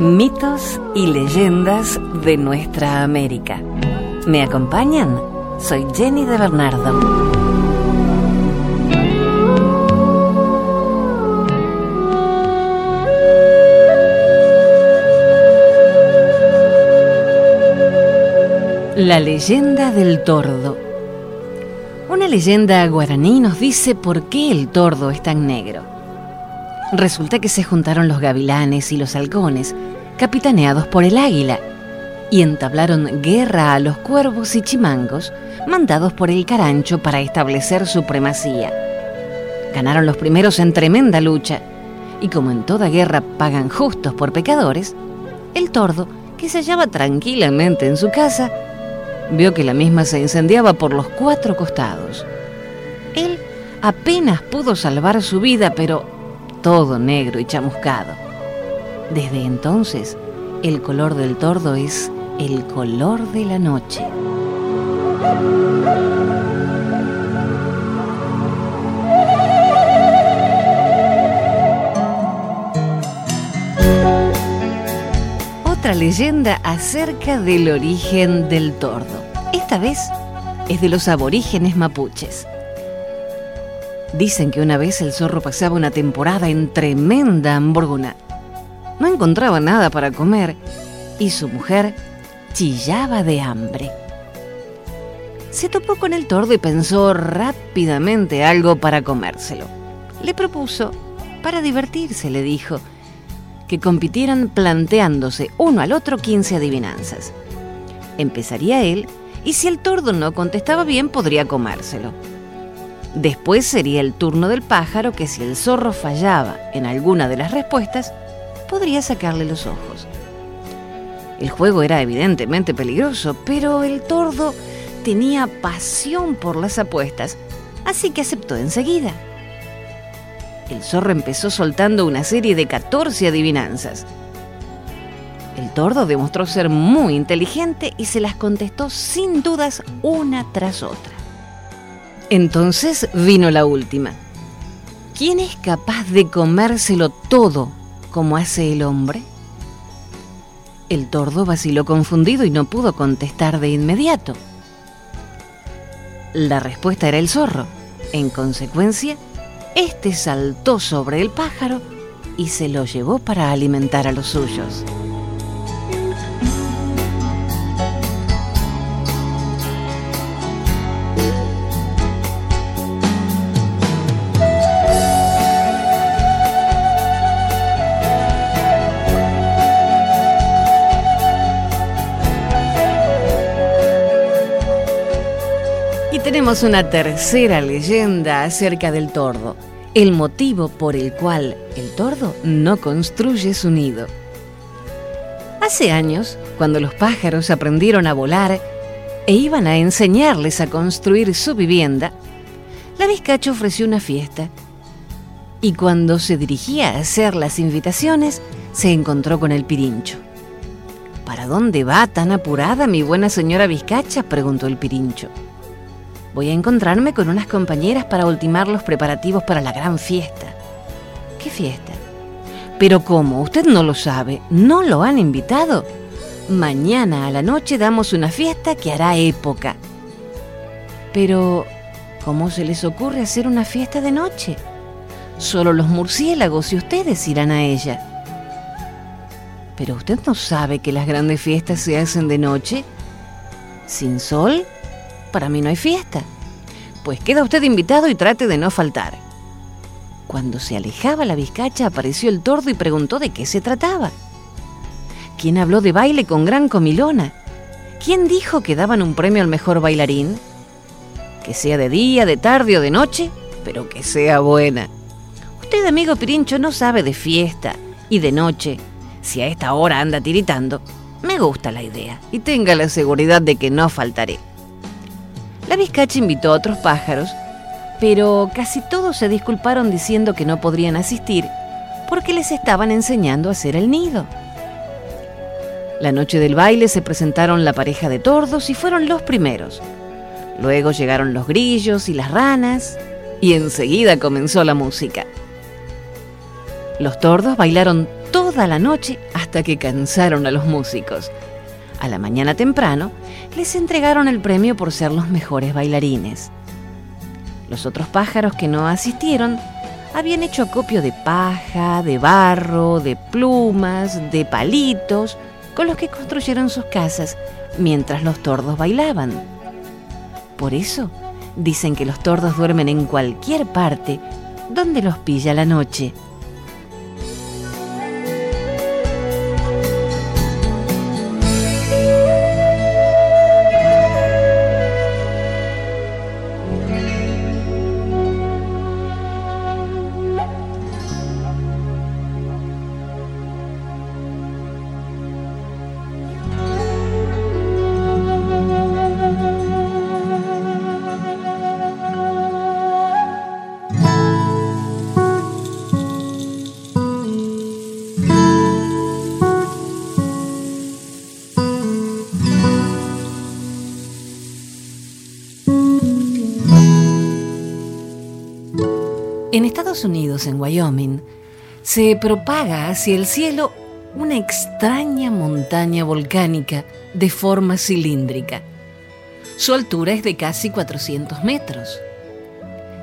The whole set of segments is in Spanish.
Mitos y leyendas de nuestra América. ¿Me acompañan? Soy Jenny de Bernardo. La leyenda del tordo. Una leyenda guaraní nos dice por qué el tordo es tan negro. Resulta que se juntaron los gavilanes y los halcones, capitaneados por el águila, y entablaron guerra a los cuervos y chimangos, mandados por el carancho para establecer supremacía. Ganaron los primeros en tremenda lucha, y como en toda guerra pagan justos por pecadores, el tordo, que se hallaba tranquilamente en su casa, vio que la misma se incendiaba por los cuatro costados. Él apenas pudo salvar su vida, pero todo negro y chamuscado. Desde entonces, el color del tordo es el color de la noche. Otra leyenda acerca del origen del tordo. Esta vez es de los aborígenes mapuches. Dicen que una vez el zorro pasaba una temporada en tremenda hambruna. No encontraba nada para comer y su mujer chillaba de hambre. Se topó con el tordo y pensó rápidamente algo para comérselo. Le propuso, para divertirse, le dijo, que compitieran planteándose uno al otro 15 adivinanzas. Empezaría él y si el tordo no contestaba bien podría comérselo. Después sería el turno del pájaro que si el zorro fallaba en alguna de las respuestas, podría sacarle los ojos. El juego era evidentemente peligroso, pero el tordo tenía pasión por las apuestas, así que aceptó enseguida. El zorro empezó soltando una serie de 14 adivinanzas. El tordo demostró ser muy inteligente y se las contestó sin dudas una tras otra. Entonces vino la última. ¿Quién es capaz de comérselo todo como hace el hombre? El tordo vaciló confundido y no pudo contestar de inmediato. La respuesta era el zorro. En consecuencia, este saltó sobre el pájaro y se lo llevó para alimentar a los suyos. Una tercera leyenda acerca del tordo, el motivo por el cual el tordo no construye su nido. Hace años, cuando los pájaros aprendieron a volar e iban a enseñarles a construir su vivienda, la vizcacha ofreció una fiesta. Y cuando se dirigía a hacer las invitaciones, se encontró con el pirincho. ¿Para dónde va tan apurada mi buena señora vizcacha? preguntó el pirincho. Voy a encontrarme con unas compañeras para ultimar los preparativos para la gran fiesta. ¿Qué fiesta? Pero ¿cómo? Usted no lo sabe. ¿No lo han invitado? Mañana a la noche damos una fiesta que hará época. Pero, ¿cómo se les ocurre hacer una fiesta de noche? Solo los murciélagos y ustedes irán a ella. Pero usted no sabe que las grandes fiestas se hacen de noche, sin sol para mí no hay fiesta. Pues queda usted invitado y trate de no faltar. Cuando se alejaba la vizcacha apareció el tordo y preguntó de qué se trataba. ¿Quién habló de baile con gran comilona? ¿Quién dijo que daban un premio al mejor bailarín? Que sea de día, de tarde o de noche, pero que sea buena. Usted, amigo Pirincho, no sabe de fiesta y de noche. Si a esta hora anda tiritando, me gusta la idea y tenga la seguridad de que no faltaré. La vizcacha invitó a otros pájaros, pero casi todos se disculparon diciendo que no podrían asistir porque les estaban enseñando a hacer el nido. La noche del baile se presentaron la pareja de tordos y fueron los primeros. Luego llegaron los grillos y las ranas y enseguida comenzó la música. Los tordos bailaron toda la noche hasta que cansaron a los músicos. A la mañana temprano les entregaron el premio por ser los mejores bailarines. Los otros pájaros que no asistieron habían hecho acopio de paja, de barro, de plumas, de palitos, con los que construyeron sus casas mientras los tordos bailaban. Por eso dicen que los tordos duermen en cualquier parte donde los pilla la noche. En Estados Unidos, en Wyoming, se propaga hacia el cielo una extraña montaña volcánica de forma cilíndrica. Su altura es de casi 400 metros.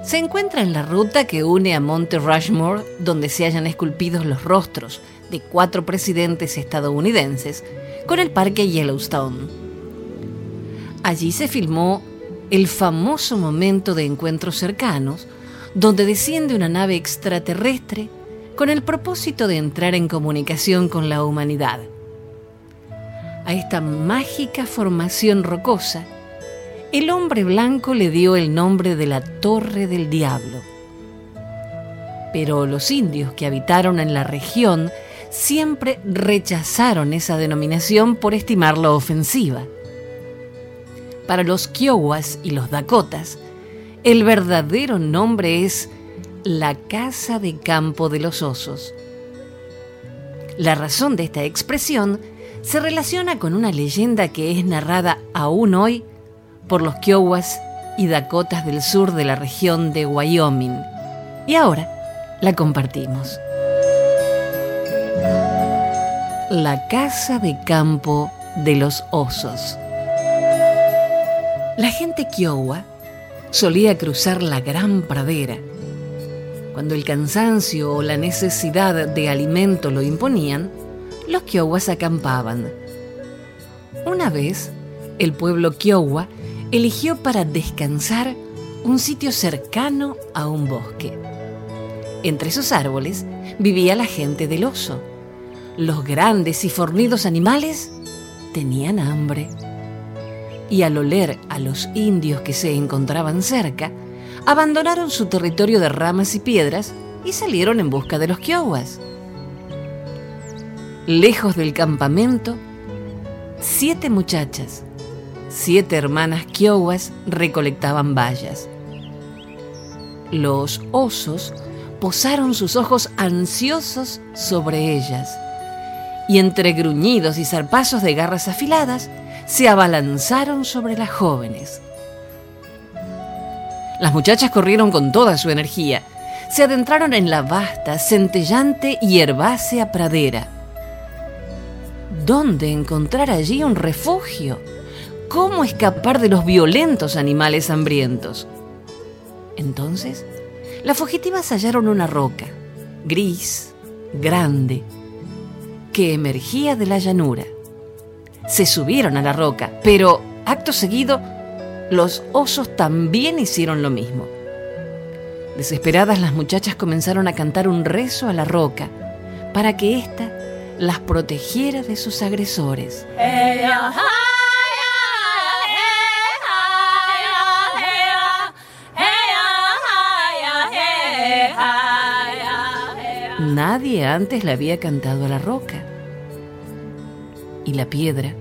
Se encuentra en la ruta que une a Monte Rushmore, donde se hallan esculpidos los rostros de cuatro presidentes estadounidenses, con el parque Yellowstone. Allí se filmó el famoso momento de encuentros cercanos donde desciende una nave extraterrestre con el propósito de entrar en comunicación con la humanidad. A esta mágica formación rocosa, el hombre blanco le dio el nombre de la Torre del Diablo. Pero los indios que habitaron en la región siempre rechazaron esa denominación por estimarla ofensiva. Para los Kiowas y los Dakotas, el verdadero nombre es la Casa de Campo de los Osos. La razón de esta expresión se relaciona con una leyenda que es narrada aún hoy por los Kiowas y Dakotas del sur de la región de Wyoming. Y ahora la compartimos. La Casa de Campo de los Osos. La gente Kiowa solía cruzar la gran pradera. Cuando el cansancio o la necesidad de alimento lo imponían, los Kiowas acampaban. Una vez, el pueblo Kiowa eligió para descansar un sitio cercano a un bosque. Entre esos árboles vivía la gente del oso. Los grandes y fornidos animales tenían hambre y al oler a los indios que se encontraban cerca, abandonaron su territorio de ramas y piedras y salieron en busca de los Kiowas. Lejos del campamento, siete muchachas, siete hermanas Kiowas recolectaban bayas. Los osos posaron sus ojos ansiosos sobre ellas y entre gruñidos y zarpazos de garras afiladas, se abalanzaron sobre las jóvenes. Las muchachas corrieron con toda su energía. Se adentraron en la vasta, centellante y herbácea pradera. ¿Dónde encontrar allí un refugio? ¿Cómo escapar de los violentos animales hambrientos? Entonces, las fugitivas hallaron una roca, gris, grande, que emergía de la llanura se subieron a la roca, pero acto seguido los osos también hicieron lo mismo. Desesperadas las muchachas comenzaron a cantar un rezo a la roca para que ésta las protegiera de sus agresores. Nadie antes le había cantado a la roca y la piedra,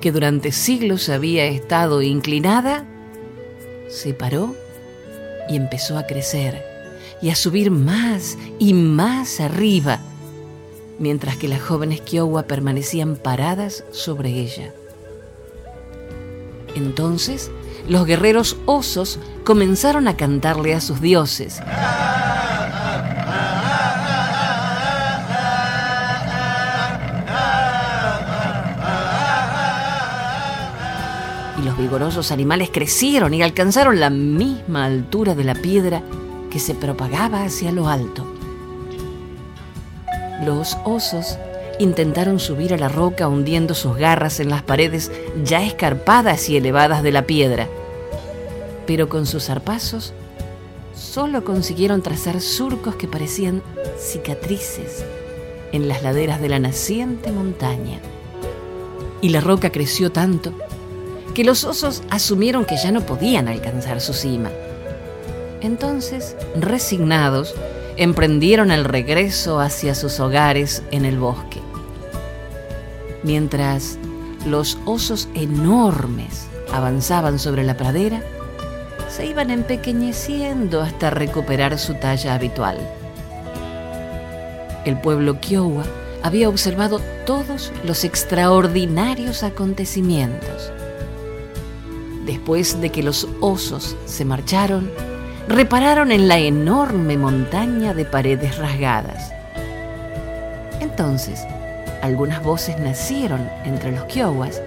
que durante siglos había estado inclinada, se paró y empezó a crecer y a subir más y más arriba, mientras que las jóvenes Kiowa permanecían paradas sobre ella. Entonces, los guerreros osos comenzaron a cantarle a sus dioses. Y los vigorosos animales crecieron y alcanzaron la misma altura de la piedra que se propagaba hacia lo alto. Los osos intentaron subir a la roca hundiendo sus garras en las paredes ya escarpadas y elevadas de la piedra, pero con sus zarpazos solo consiguieron trazar surcos que parecían cicatrices en las laderas de la naciente montaña. Y la roca creció tanto que los osos asumieron que ya no podían alcanzar su cima. Entonces, resignados, emprendieron el regreso hacia sus hogares en el bosque. Mientras los osos enormes avanzaban sobre la pradera, se iban empequeñeciendo hasta recuperar su talla habitual. El pueblo Kiowa había observado todos los extraordinarios acontecimientos. Después de que los osos se marcharon, repararon en la enorme montaña de paredes rasgadas. Entonces, algunas voces nacieron entre los Kiowas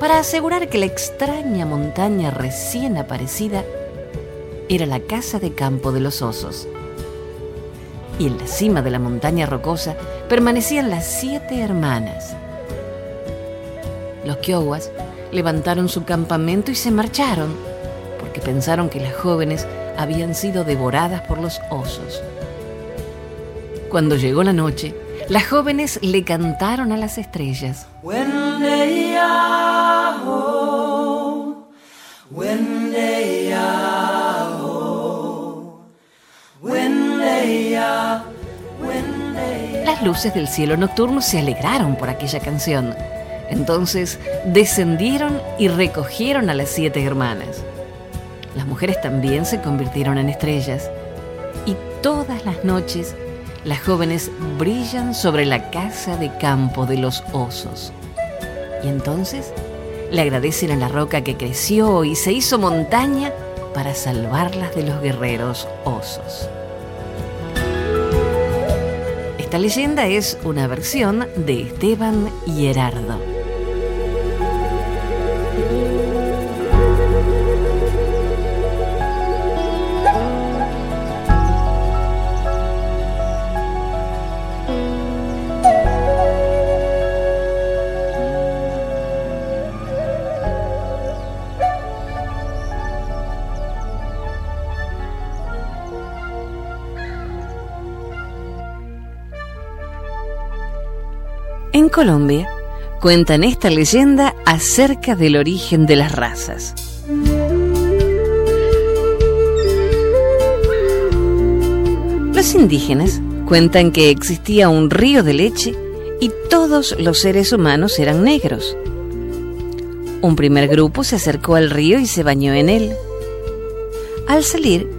para asegurar que la extraña montaña recién aparecida era la casa de campo de los osos. Y en la cima de la montaña rocosa permanecían las siete hermanas. Los Kiowas levantaron su campamento y se marcharon, porque pensaron que las jóvenes habían sido devoradas por los osos. Cuando llegó la noche, las jóvenes le cantaron a las estrellas. Las luces del cielo nocturno se alegraron por aquella canción. Entonces descendieron y recogieron a las siete hermanas. Las mujeres también se convirtieron en estrellas y todas las noches las jóvenes brillan sobre la casa de campo de los osos. Y entonces le agradecen a la roca que creció y se hizo montaña para salvarlas de los guerreros osos. Esta leyenda es una versión de Esteban y Colombia cuentan esta leyenda acerca del origen de las razas. Los indígenas cuentan que existía un río de leche y todos los seres humanos eran negros. Un primer grupo se acercó al río y se bañó en él. Al salir,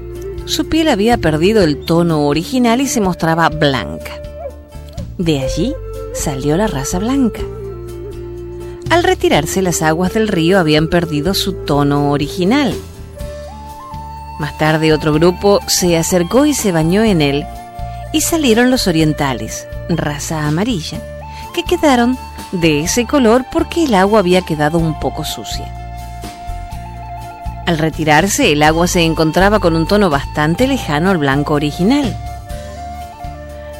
su piel había perdido el tono original y se mostraba blanca. De allí salió la raza blanca. Al retirarse las aguas del río habían perdido su tono original. Más tarde otro grupo se acercó y se bañó en él y salieron los orientales, raza amarilla, que quedaron de ese color porque el agua había quedado un poco sucia. Al retirarse el agua se encontraba con un tono bastante lejano al blanco original.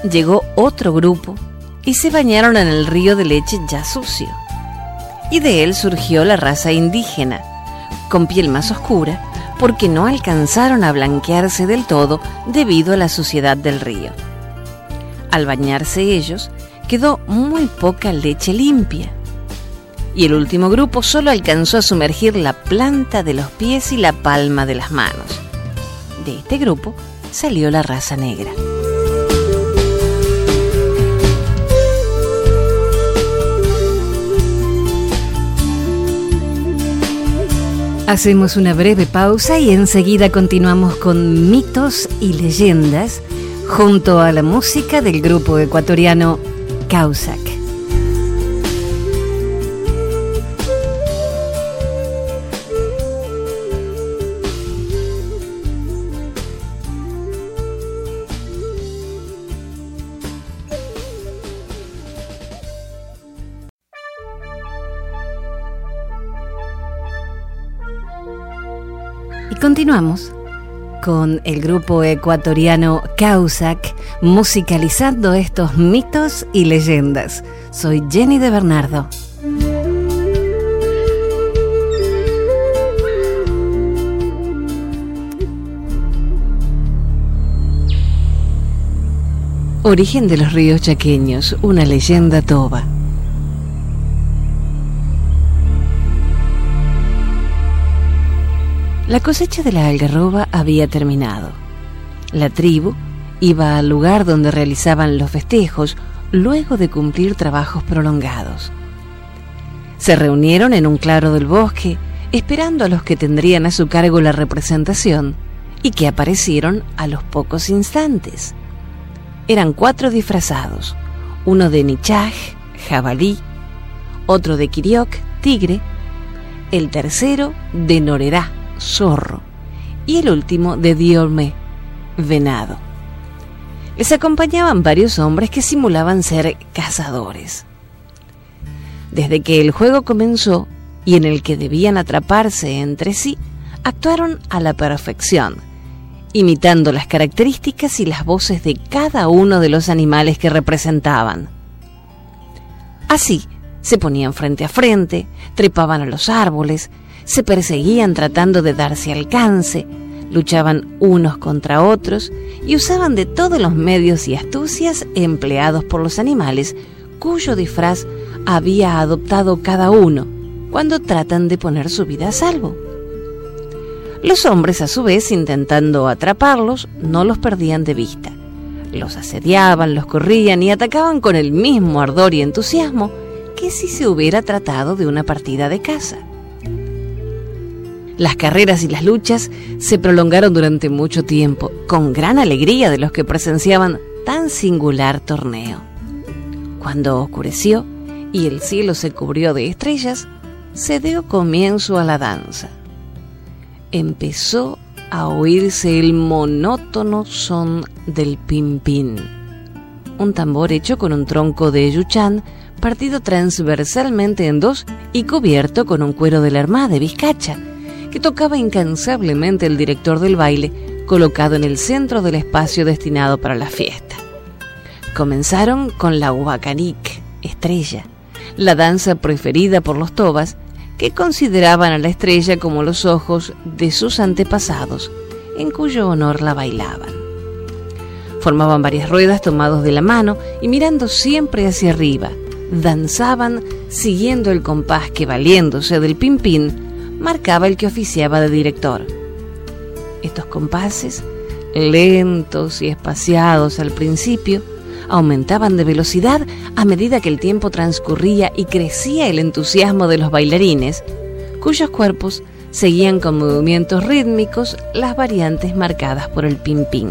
Llegó otro grupo y se bañaron en el río de leche ya sucio. Y de él surgió la raza indígena, con piel más oscura, porque no alcanzaron a blanquearse del todo debido a la suciedad del río. Al bañarse ellos, quedó muy poca leche limpia. Y el último grupo solo alcanzó a sumergir la planta de los pies y la palma de las manos. De este grupo salió la raza negra. Hacemos una breve pausa y enseguida continuamos con mitos y leyendas junto a la música del grupo ecuatoriano Causac. Continuamos con el grupo ecuatoriano Causac musicalizando estos mitos y leyendas. Soy Jenny de Bernardo. Origen de los ríos chaqueños, una leyenda toba. La cosecha de la algarroba había terminado. La tribu iba al lugar donde realizaban los festejos luego de cumplir trabajos prolongados. Se reunieron en un claro del bosque esperando a los que tendrían a su cargo la representación y que aparecieron a los pocos instantes. Eran cuatro disfrazados, uno de Nichaj, jabalí, otro de Kiriok, tigre, el tercero de Norerá, zorro, y el último de Diorme, venado. Les acompañaban varios hombres que simulaban ser cazadores. Desde que el juego comenzó y en el que debían atraparse entre sí, actuaron a la perfección, imitando las características y las voces de cada uno de los animales que representaban. Así, se ponían frente a frente, trepaban a los árboles, se perseguían tratando de darse alcance, luchaban unos contra otros y usaban de todos los medios y astucias empleados por los animales cuyo disfraz había adoptado cada uno cuando tratan de poner su vida a salvo. Los hombres, a su vez, intentando atraparlos, no los perdían de vista. Los asediaban, los corrían y atacaban con el mismo ardor y entusiasmo que si se hubiera tratado de una partida de caza. Las carreras y las luchas se prolongaron durante mucho tiempo, con gran alegría de los que presenciaban tan singular torneo. Cuando oscureció y el cielo se cubrió de estrellas, se dio comienzo a la danza. Empezó a oírse el monótono son del pimpín, un tambor hecho con un tronco de yuchán partido transversalmente en dos y cubierto con un cuero de la armada de vizcacha, que tocaba incansablemente el director del baile, colocado en el centro del espacio destinado para la fiesta. Comenzaron con la huacanik, estrella, la danza preferida por los tobas, que consideraban a la estrella como los ojos de sus antepasados, en cuyo honor la bailaban. Formaban varias ruedas tomados de la mano y mirando siempre hacia arriba, danzaban siguiendo el compás que, valiéndose del pimpín, marcaba el que oficiaba de director. Estos compases, lentos y espaciados al principio, aumentaban de velocidad a medida que el tiempo transcurría y crecía el entusiasmo de los bailarines, cuyos cuerpos seguían con movimientos rítmicos las variantes marcadas por el pim-pim.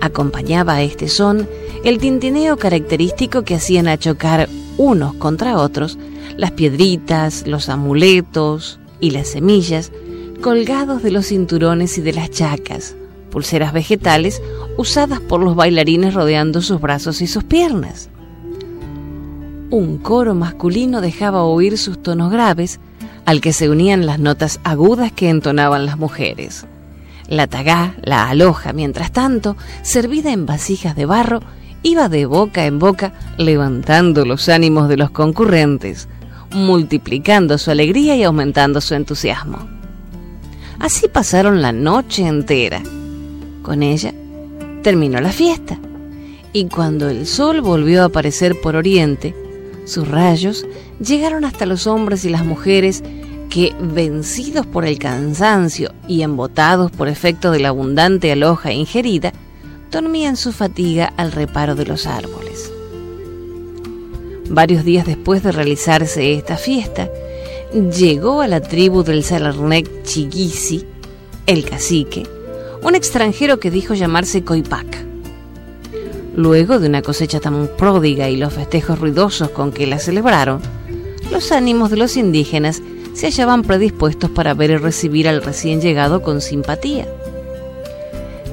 Acompañaba a este son el tintineo característico que hacían a chocar unos contra otros las piedritas, los amuletos y las semillas colgados de los cinturones y de las chacas, pulseras vegetales usadas por los bailarines rodeando sus brazos y sus piernas. Un coro masculino dejaba oír sus tonos graves, al que se unían las notas agudas que entonaban las mujeres. La tagaá, la aloja, mientras tanto, servida en vasijas de barro, iba de boca en boca levantando los ánimos de los concurrentes, multiplicando su alegría y aumentando su entusiasmo. Así pasaron la noche entera. Con ella terminó la fiesta, y cuando el sol volvió a aparecer por oriente, sus rayos llegaron hasta los hombres y las mujeres que, vencidos por el cansancio y embotados por efecto de la abundante aloja ingerida, dormían su fatiga al reparo de los árboles. Varios días después de realizarse esta fiesta, llegó a la tribu del Salarnec Chiguisi, el cacique, un extranjero que dijo llamarse Coipac. Luego de una cosecha tan pródiga y los festejos ruidosos con que la celebraron, los ánimos de los indígenas se hallaban predispuestos para ver y recibir al recién llegado con simpatía.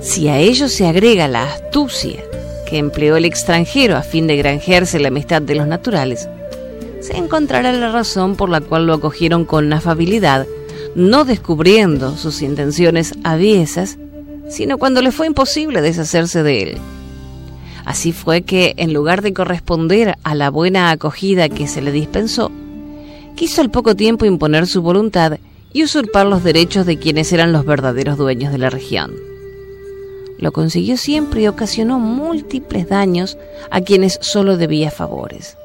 Si a ello se agrega la astucia que empleó el extranjero a fin de granjearse la amistad de los naturales, se encontrará la razón por la cual lo acogieron con afabilidad no descubriendo sus intenciones aviesas, sino cuando le fue imposible deshacerse de él. Así fue que, en lugar de corresponder a la buena acogida que se le dispensó, quiso al poco tiempo imponer su voluntad y usurpar los derechos de quienes eran los verdaderos dueños de la región. Lo consiguió siempre y ocasionó múltiples daños a quienes solo debía favores.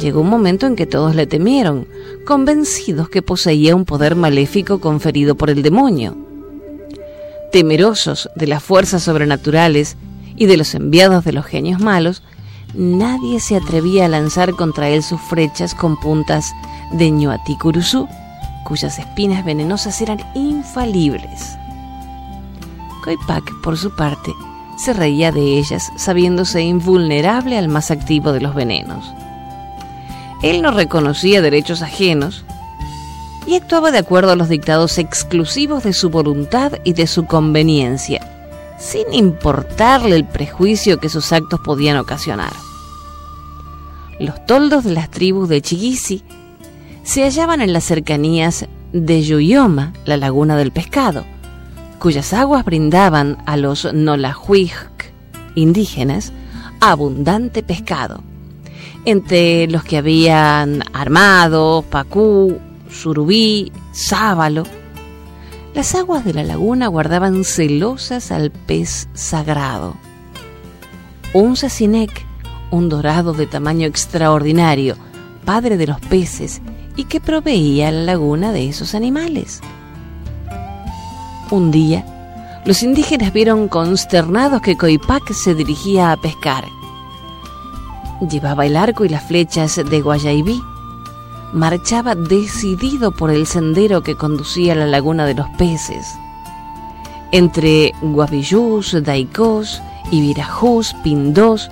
Llegó un momento en que todos le temieron, convencidos que poseía un poder maléfico conferido por el demonio. Temerosos de las fuerzas sobrenaturales y de los enviados de los genios malos, nadie se atrevía a lanzar contra él sus flechas con puntas de ñuaticuruzú, cuyas espinas venenosas eran infalibles. Koipak, por su parte, se reía de ellas, sabiéndose invulnerable al más activo de los venenos. Él no reconocía derechos ajenos y actuaba de acuerdo a los dictados exclusivos de su voluntad y de su conveniencia, sin importarle el prejuicio que sus actos podían ocasionar. Los toldos de las tribus de Chigisi se hallaban en las cercanías de Yuyoma, la laguna del pescado, cuyas aguas brindaban a los Nolahuic indígenas abundante pescado, entre los que habían armado, pacú, surubí, sábalo. Las aguas de la laguna guardaban celosas al pez sagrado. Un sacinec, un dorado de tamaño extraordinario, padre de los peces, y que proveía a la laguna de esos animales. Un día, los indígenas vieron consternados que Coipac se dirigía a pescar. Llevaba el arco y las flechas de Guayaibí. Marchaba decidido por el sendero que conducía a la laguna de los peces. Entre Guavillús, Daicós, Ibirajús, Pindós,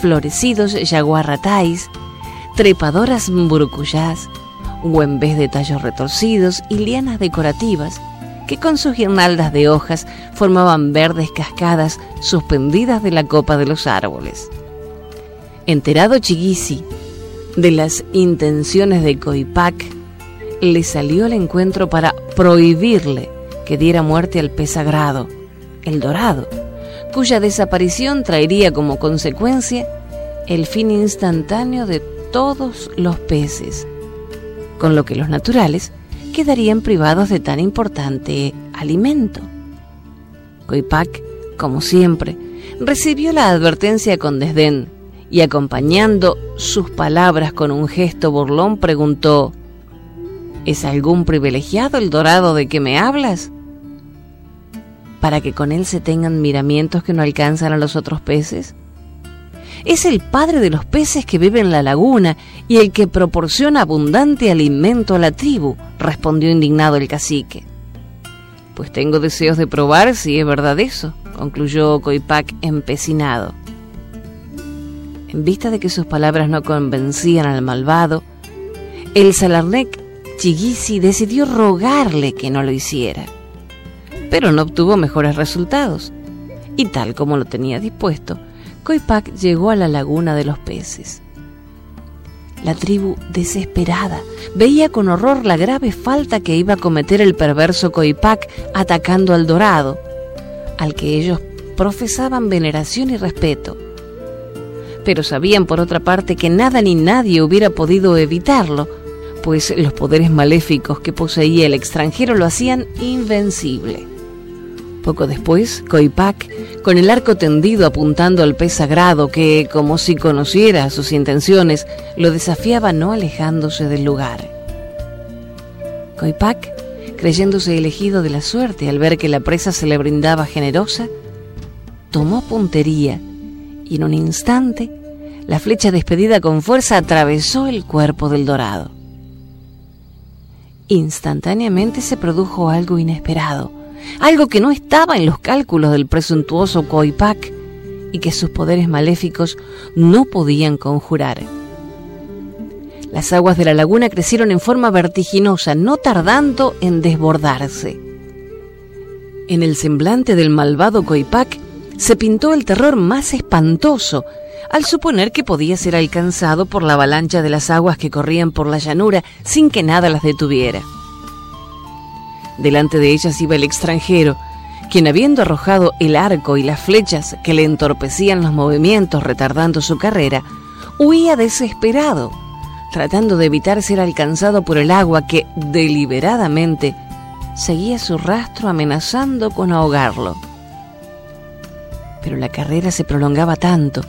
florecidos yaguarratáis, trepadoras burucuyás, huembés de tallos retorcidos y lianas decorativas, que con sus guirnaldas de hojas formaban verdes cascadas suspendidas de la copa de los árboles. Enterado Chiguisi de las intenciones de Coipac, le salió al encuentro para prohibirle que diera muerte al pez sagrado, el dorado, cuya desaparición traería como consecuencia el fin instantáneo de todos los peces, con lo que los naturales quedarían privados de tan importante alimento. Coipac, como siempre, recibió la advertencia con desdén y acompañando sus palabras con un gesto burlón preguntó, ¿Es algún privilegiado el dorado de que me hablas? ¿Para que con él se tengan miramientos que no alcanzan a los otros peces? Es el padre de los peces que vive en la laguna y el que proporciona abundante alimento a la tribu, respondió indignado el cacique. Pues tengo deseos de probar si es verdad eso, concluyó Coipac empecinado. En vista de que sus palabras no convencían al malvado, el Salarnec Chigisi decidió rogarle que no lo hiciera. Pero no obtuvo mejores resultados, y tal como lo tenía dispuesto, Coipac llegó a la laguna de los peces. La tribu, desesperada, veía con horror la grave falta que iba a cometer el perverso Coipac atacando al dorado, al que ellos profesaban veneración y respeto. Pero sabían por otra parte que nada ni nadie hubiera podido evitarlo, pues los poderes maléficos que poseía el extranjero lo hacían invencible. Poco después, Coipac, con el arco tendido apuntando al pez sagrado que, como si conociera sus intenciones, lo desafiaba no alejándose del lugar. Coipac, creyéndose elegido de la suerte al ver que la presa se le brindaba generosa, tomó puntería y en un instante la flecha despedida con fuerza atravesó el cuerpo del dorado. Instantáneamente se produjo algo inesperado algo que no estaba en los cálculos del presuntuoso Coipac y que sus poderes maléficos no podían conjurar. Las aguas de la laguna crecieron en forma vertiginosa, no tardando en desbordarse. En el semblante del malvado Coipac se pintó el terror más espantoso al suponer que podía ser alcanzado por la avalancha de las aguas que corrían por la llanura sin que nada las detuviera. Delante de ellas iba el extranjero, quien habiendo arrojado el arco y las flechas que le entorpecían los movimientos retardando su carrera, huía desesperado, tratando de evitar ser alcanzado por el agua que deliberadamente seguía su rastro amenazando con ahogarlo. Pero la carrera se prolongaba tanto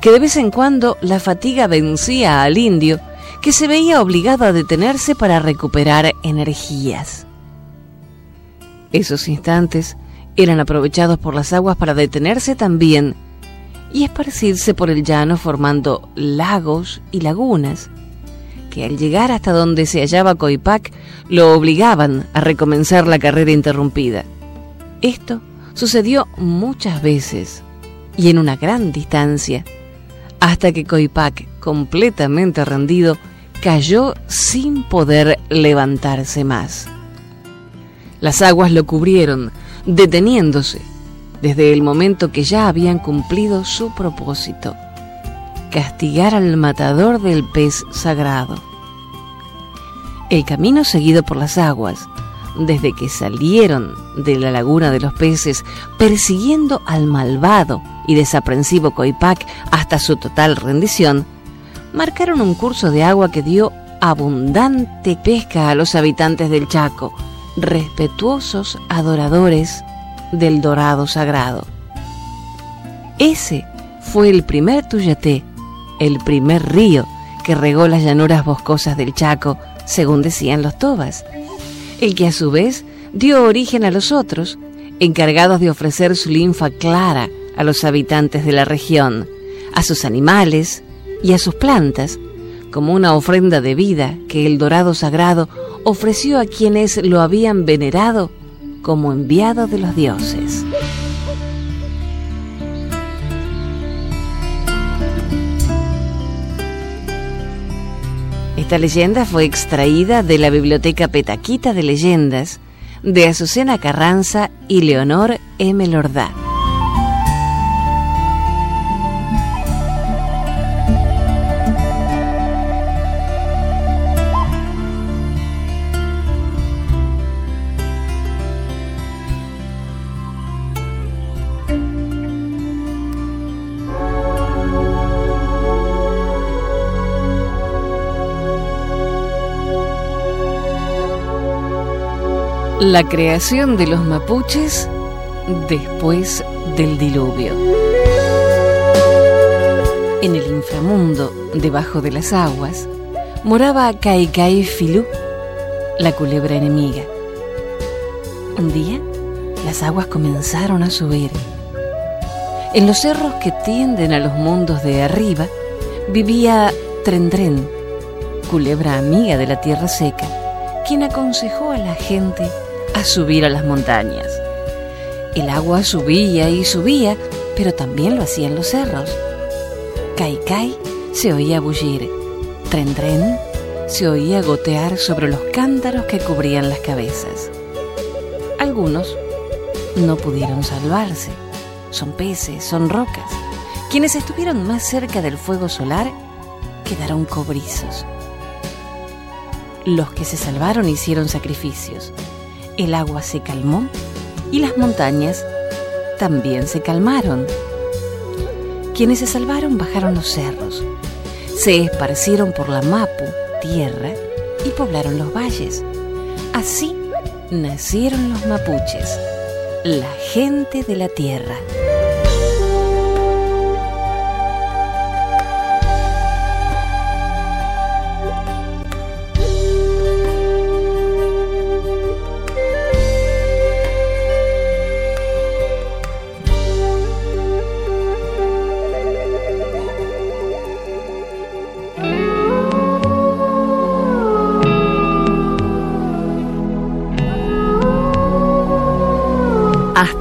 que de vez en cuando la fatiga vencía al indio, que se veía obligado a detenerse para recuperar energías. Esos instantes eran aprovechados por las aguas para detenerse también y esparcirse por el llano formando lagos y lagunas, que al llegar hasta donde se hallaba Coipac lo obligaban a recomenzar la carrera interrumpida. Esto sucedió muchas veces y en una gran distancia, hasta que Coipac, completamente rendido, cayó sin poder levantarse más. Las aguas lo cubrieron, deteniéndose desde el momento que ya habían cumplido su propósito, castigar al matador del pez sagrado. El camino seguido por las aguas, desde que salieron de la laguna de los peces, persiguiendo al malvado y desaprensivo Coipac hasta su total rendición, marcaron un curso de agua que dio abundante pesca a los habitantes del Chaco, respetuosos adoradores del dorado sagrado. Ese fue el primer Tuyate, el primer río que regó las llanuras boscosas del Chaco, según decían los tobas, el que a su vez dio origen a los otros, encargados de ofrecer su linfa clara a los habitantes de la región, a sus animales y a sus plantas, como una ofrenda de vida que el dorado sagrado ofreció a quienes lo habían venerado como enviado de los dioses. Esta leyenda fue extraída de la Biblioteca Petaquita de Leyendas de Azucena Carranza y Leonor M. Lordá. La creación de los mapuches después del diluvio. En el inframundo, debajo de las aguas, moraba Kaikai Filú, la culebra enemiga. Un día, las aguas comenzaron a subir. En los cerros que tienden a los mundos de arriba, vivía Trendren, culebra amiga de la tierra seca, quien aconsejó a la gente a subir a las montañas. El agua subía y subía, pero también lo hacían los cerros. Caicai se oía bullir. Tren Tren se oía gotear sobre los cántaros que cubrían las cabezas. Algunos no pudieron salvarse. Son peces, son rocas. Quienes estuvieron más cerca del fuego solar quedaron cobrizos. Los que se salvaron hicieron sacrificios el agua se calmó y las montañas también se calmaron. Quienes se salvaron bajaron los cerros, se esparcieron por la Mapu, tierra, y poblaron los valles. Así nacieron los mapuches, la gente de la tierra.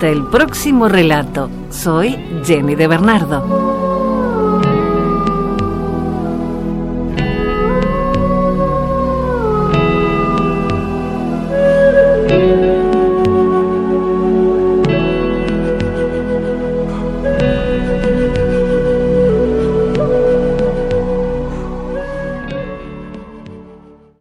Hasta el próximo relato. Soy Jenny de Bernardo.